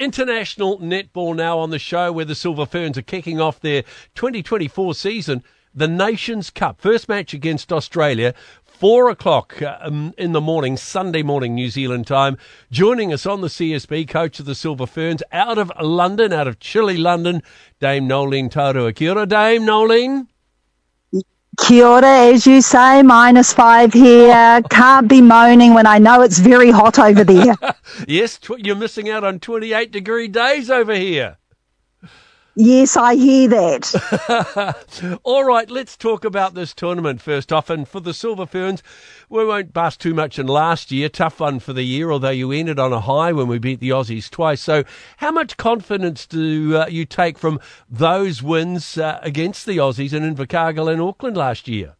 International netball now on the show where the Silver Ferns are kicking off their 2024 season, the Nations Cup. First match against Australia, four o'clock um, in the morning, Sunday morning, New Zealand time. Joining us on the CSB, coach of the Silver Ferns, out of London, out of chilly London, Dame Noeline Taurua. Kia ora, Dame Noeline. Kia ora, as you say, minus five here. Can't be moaning when I know it's very hot over there. yes, tw- you're missing out on 28 degree days over here. Yes, I hear that. All right, let's talk about this tournament first off. And for the Silver Ferns, we won't bust too much in last year. Tough one for the year, although you ended on a high when we beat the Aussies twice. So, how much confidence do uh, you take from those wins uh, against the Aussies in Invercargill and Auckland last year?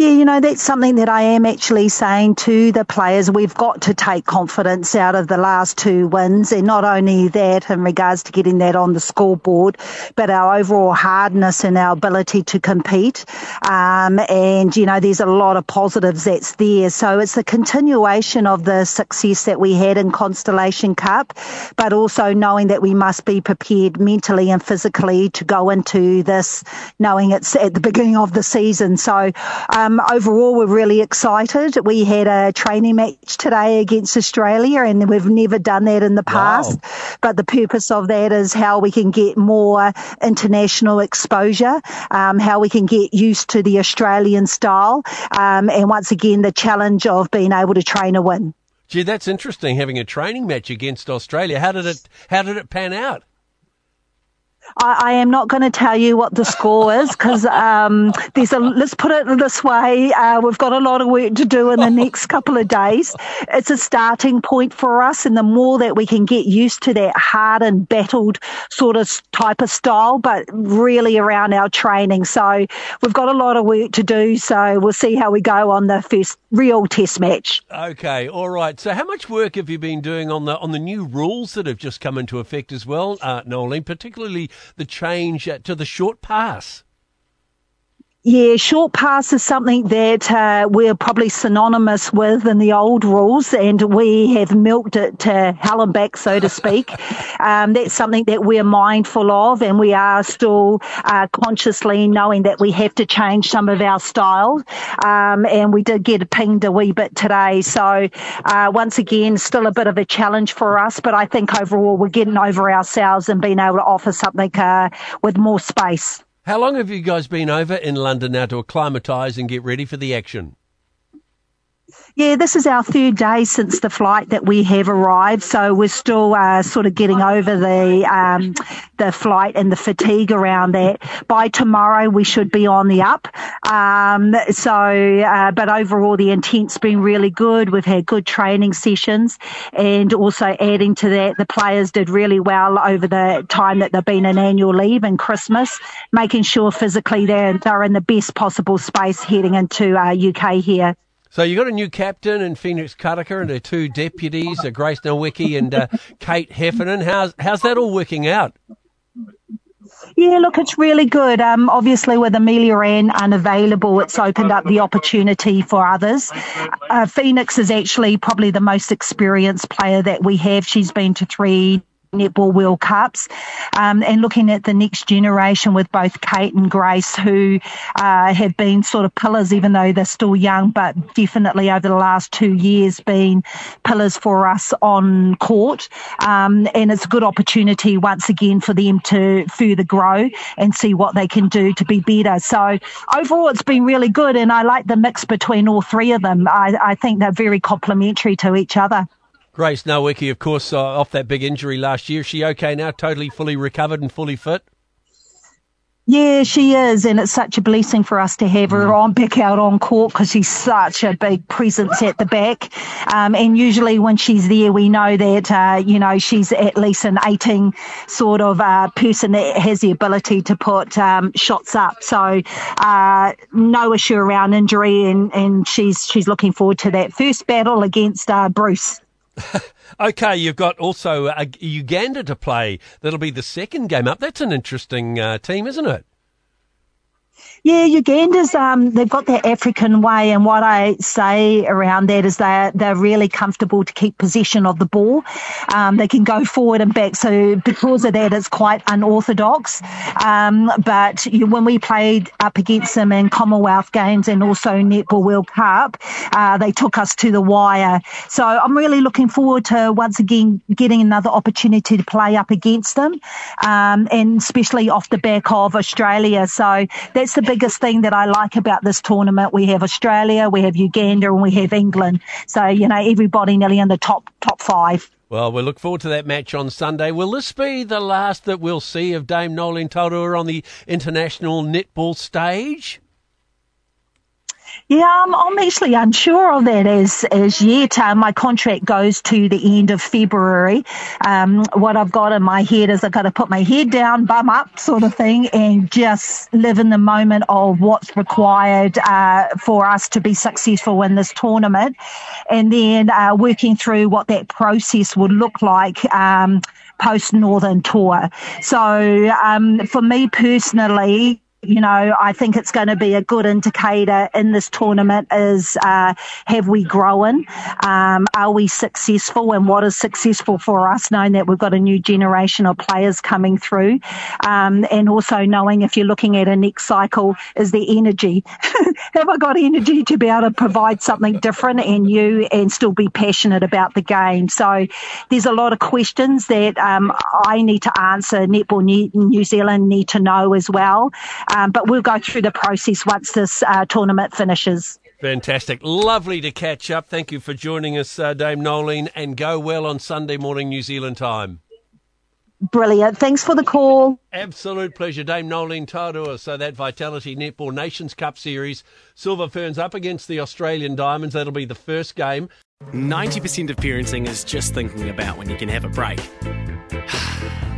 Yeah, you know, that's something that I am actually saying to the players. We've got to take confidence out of the last two wins. And not only that in regards to getting that on the scoreboard, but our overall hardness and our ability to compete. Um, and, you know, there's a lot of positives that's there. So it's a continuation of the success that we had in Constellation Cup, but also knowing that we must be prepared mentally and physically to go into this, knowing it's at the beginning of the season. So, um, um, overall, we're really excited. We had a training match today against Australia, and we've never done that in the past. Wow. But the purpose of that is how we can get more international exposure, um, how we can get used to the Australian style, um, and once again, the challenge of being able to train a win. Gee, that's interesting. Having a training match against Australia. How did it? How did it pan out? I, I am not going to tell you what the score is because um, there's a. Let's put it this way: uh, we've got a lot of work to do in the next couple of days. It's a starting point for us, and the more that we can get used to that hard and battled sort of type of style, but really around our training. So we've got a lot of work to do. So we'll see how we go on the first real test match. Okay, all right. So how much work have you been doing on the on the new rules that have just come into effect as well, uh, Noeline, particularly the change uh, to the short pass? Yeah, short pass is something that uh, we're probably synonymous with in the old rules, and we have milked it to hell and back, so to speak. um, that's something that we're mindful of, and we are still uh, consciously knowing that we have to change some of our style. Um, and we did get pinged a wee bit today. So, uh, once again, still a bit of a challenge for us, but I think overall we're getting over ourselves and being able to offer something uh, with more space. How long have you guys been over in London now to acclimatise and get ready for the action? Yeah, this is our third day since the flight that we have arrived, so we're still uh, sort of getting over the um, the flight and the fatigue around that. By tomorrow, we should be on the up. Um, so, uh, but overall, the intent's been really good. We've had good training sessions, and also adding to that, the players did really well over the time that they've been in annual leave and Christmas, making sure physically they're they're in the best possible space heading into uh, UK here. So you got a new captain in Phoenix Karaka and her two deputies, uh, Grace Nweke and uh, Kate Heffernan. How's how's that all working out? Yeah, look, it's really good. Um, obviously, with Ameliaranne unavailable, it's opened up the opportunity for others. Uh, Phoenix is actually probably the most experienced player that we have. She's been to three Netball World Cups, um, and looking at the next generation with both Kate and Grace, who uh, have been sort of pillars, even though they're still young, but definitely over the last two years been pillars for us on court. Um, and it's a good opportunity once again for them to further grow and see what they can do to be better. So overall, it's been really good, and I like the mix between all three of them. I, I think they're very complementary to each other. Grace Nweke, of course, uh, off that big injury last year. Is she okay now? Totally, fully recovered and fully fit? Yeah, she is, and it's such a blessing for us to have her on back out on court because she's such a big presence at the back. Um, and usually when she's there, we know that uh, you know she's at least an 18 sort of uh, person that has the ability to put um, shots up. So uh, no issue around injury, and, and she's she's looking forward to that first battle against uh, Bruce. okay, you've got also uh, Uganda to play. That'll be the second game up. That's an interesting uh, team, isn't it? Yeah, Uganda's um, they've got their African way, and what I say around that is they're they're really comfortable to keep possession of the ball. Um, they can go forward and back, so because of that, it's quite unorthodox. Um, but you, when we played up against them in Commonwealth Games and also Netball World Cup, uh, they took us to the wire. So I'm really looking forward to once again getting another opportunity to play up against them, um, and especially off the back of Australia. So that's the biggest thing that I like about this tournament. We have Australia, we have Uganda, and we have England. So, you know, everybody nearly in the top top five. Well, we look forward to that match on Sunday. Will this be the last that we'll see of Dame Noeline Taurua on the international netball stage? Yeah, I'm, I'm actually unsure of that as, as yet. Uh, my contract goes to the end of February. Um, what I've got in my head is I've got to put my head down, bum up sort of thing, and just live in the moment of what's required uh, for us to be successful in this tournament. And then uh, working through what that process would look like. Um, post Northern Tour. So um, for me personally, you know, I think it's going to be a good indicator in this tournament is uh, have we grown? Um, are we successful? And what is successful for us, knowing that we've got a new generation of players coming through? Um, and also knowing if you're looking at a next cycle, is there energy? have I got energy to be able to provide something different and new and still be passionate about the game? So there's a lot of questions that um, I need to answer. Netball New Zealand need to know as well. Um, but we'll go through the process once this uh, tournament finishes. Fantastic. Lovely to catch up. Thank you for joining us, uh, Dame Noeline, and go well on Sunday morning New Zealand time. Brilliant. Thanks for the call. Absolute pleasure. Dame Noeline Taurua. So that Vitality Netball Nations Cup Series, Silver Ferns up against the Australian Diamonds. That'll be the first game. 90% of parenting is just thinking about when you can have a break.